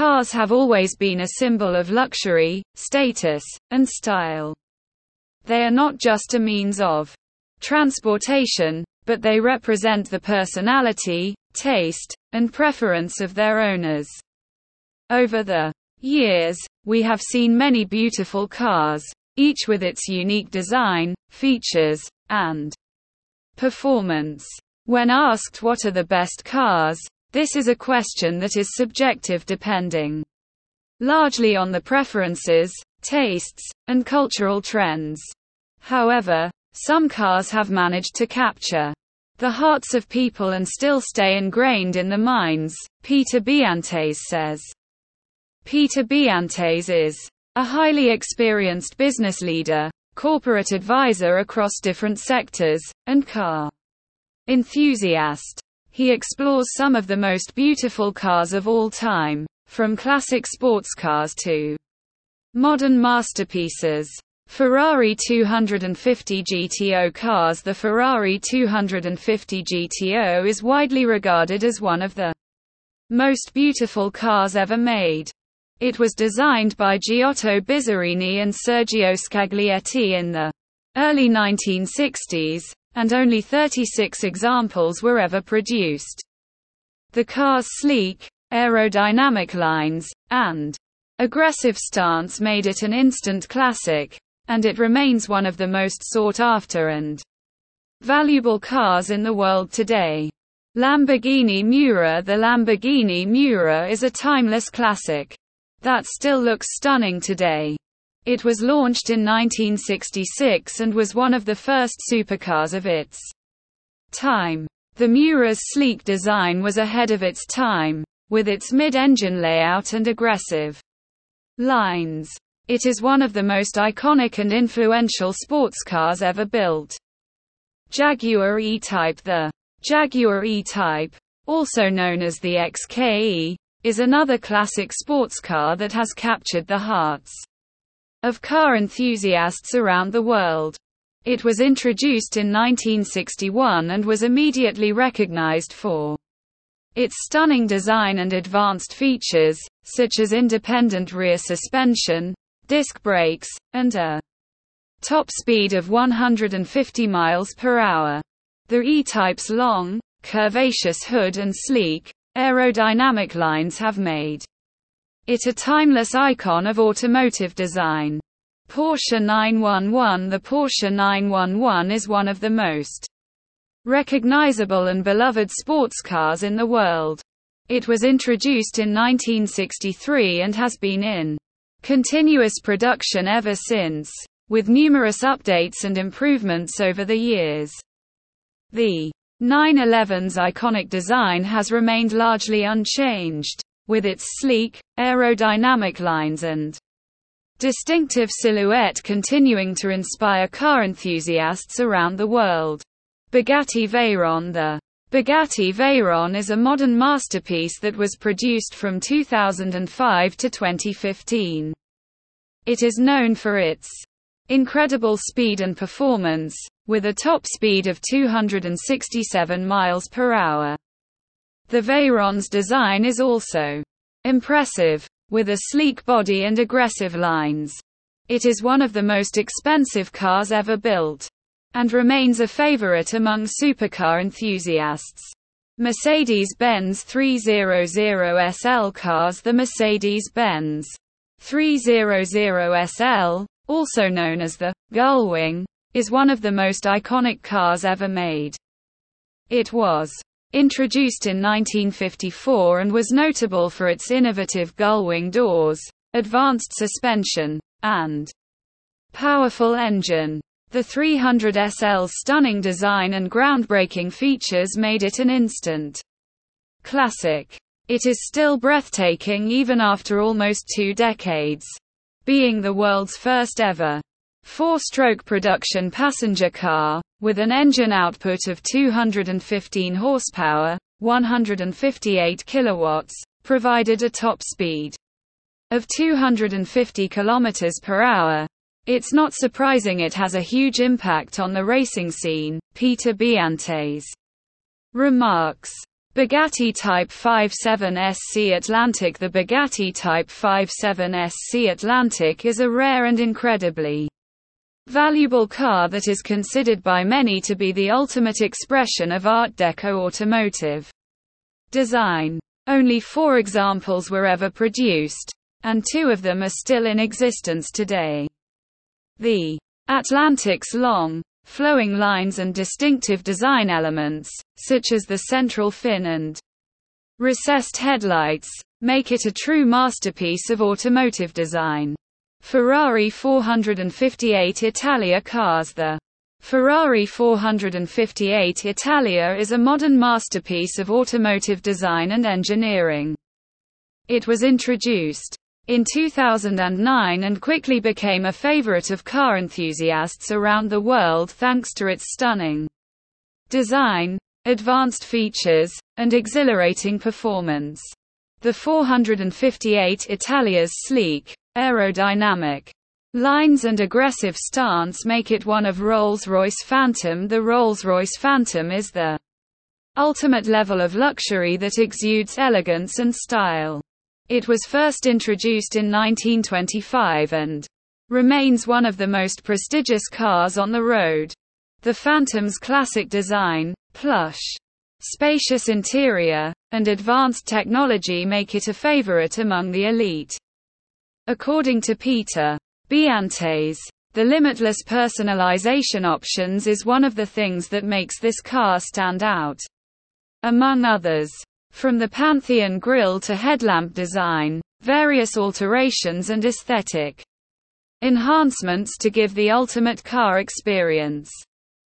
Cars have always been a symbol of luxury, status, and style. They are not just a means of transportation, but they represent the personality, taste, and preference of their owners. Over the years, we have seen many beautiful cars, each with its unique design, features, and performance. When asked what are the best cars, this is a question that is subjective depending largely on the preferences, tastes, and cultural trends. However, some cars have managed to capture the hearts of people and still stay ingrained in the minds, Peter Biantes says. Peter Biantes is a highly experienced business leader, corporate advisor across different sectors, and car enthusiast. He explores some of the most beautiful cars of all time, from classic sports cars to modern masterpieces. Ferrari 250 GTO cars The Ferrari 250 GTO is widely regarded as one of the most beautiful cars ever made. It was designed by Giotto Bizzarini and Sergio Scaglietti in the early 1960s, and only 36 examples were ever produced. The car's sleek, aerodynamic lines, and aggressive stance made it an instant classic, and it remains one of the most sought after and valuable cars in the world today. Lamborghini Miura The Lamborghini Miura is a timeless classic that still looks stunning today. It was launched in 1966 and was one of the first supercars of its time. The Miura's sleek design was ahead of its time, with its mid-engine layout and aggressive lines. It is one of the most iconic and influential sports cars ever built. Jaguar E-Type The Jaguar E-Type, also known as the XKE, is another classic sports car that has captured the hearts of car enthusiasts around the world. It was introduced in 1961 and was immediately recognized for its stunning design and advanced features, such as independent rear suspension, disc brakes, and a top speed of 150 miles per hour. The E-Type's long, curvaceous hood and sleek, aerodynamic lines have made it a timeless icon of automotive design. Porsche 911 The Porsche 911 is one of the most recognizable and beloved sports cars in the world. It was introduced in 1963 and has been in continuous production ever since, with numerous updates and improvements over the years. The 911's iconic design has remained largely unchanged, with its sleek, aerodynamic lines and distinctive silhouette continuing to inspire car enthusiasts around the world. Bugatti Veyron The Bugatti Veyron is a modern masterpiece that was produced from 2005 to 2015. It is known for its incredible speed and performance, with a top speed of 267 miles per hour. The Veyron's design is also impressive, with a sleek body and aggressive lines. It is one of the most expensive cars ever built and remains a favorite among supercar enthusiasts. Mercedes-Benz 300 SL cars The Mercedes-Benz 300 SL, also known as the Gullwing, is one of the most iconic cars ever made. It was introduced in 1954 and was notable for its innovative gullwing doors, advanced suspension, and powerful engine. The 300 SL's stunning design and groundbreaking features made it an instant classic. It is still breathtaking even after almost two decades. Being the world's first ever four-stroke production passenger car, with an engine output of 215 horsepower, 158 kilowatts, provided a top speed of 250 kilometers per hour, it's not surprising it has a huge impact on the racing scene, Peter Biantes remarks. Bugatti Type 57 SC Atlantic The Bugatti Type 57 SC Atlantic is a rare and incredibly valuable car that is considered by many to be the ultimate expression of Art Deco automotive design. Only four examples were ever produced, and two of them are still in existence today. The Atlantic's long, flowing lines and distinctive design elements, such as the central fin and recessed headlights, make it a true masterpiece of automotive design. Ferrari 458 Italia cars The Ferrari 458 Italia is a modern masterpiece of automotive design and engineering. It was introduced in 2009 and quickly became a favorite of car enthusiasts around the world thanks to its stunning design, advanced features, and exhilarating performance. The 458 Italia's sleek, aerodynamic lines and aggressive stance make it one of Rolls-Royce Phantom. The Rolls-Royce Phantom is the ultimate level of luxury that exudes elegance and style. It was first introduced in 1925 and remains one of the most prestigious cars on the road. The Phantom's classic design, plush, spacious interior, and advanced technology make it a favorite among the elite. According to Peter Biantes, the limitless personalization options is one of the things that makes this car stand out. Among others, from the Pantheon grille to headlamp design, various alterations and aesthetic enhancements to give the ultimate car experience.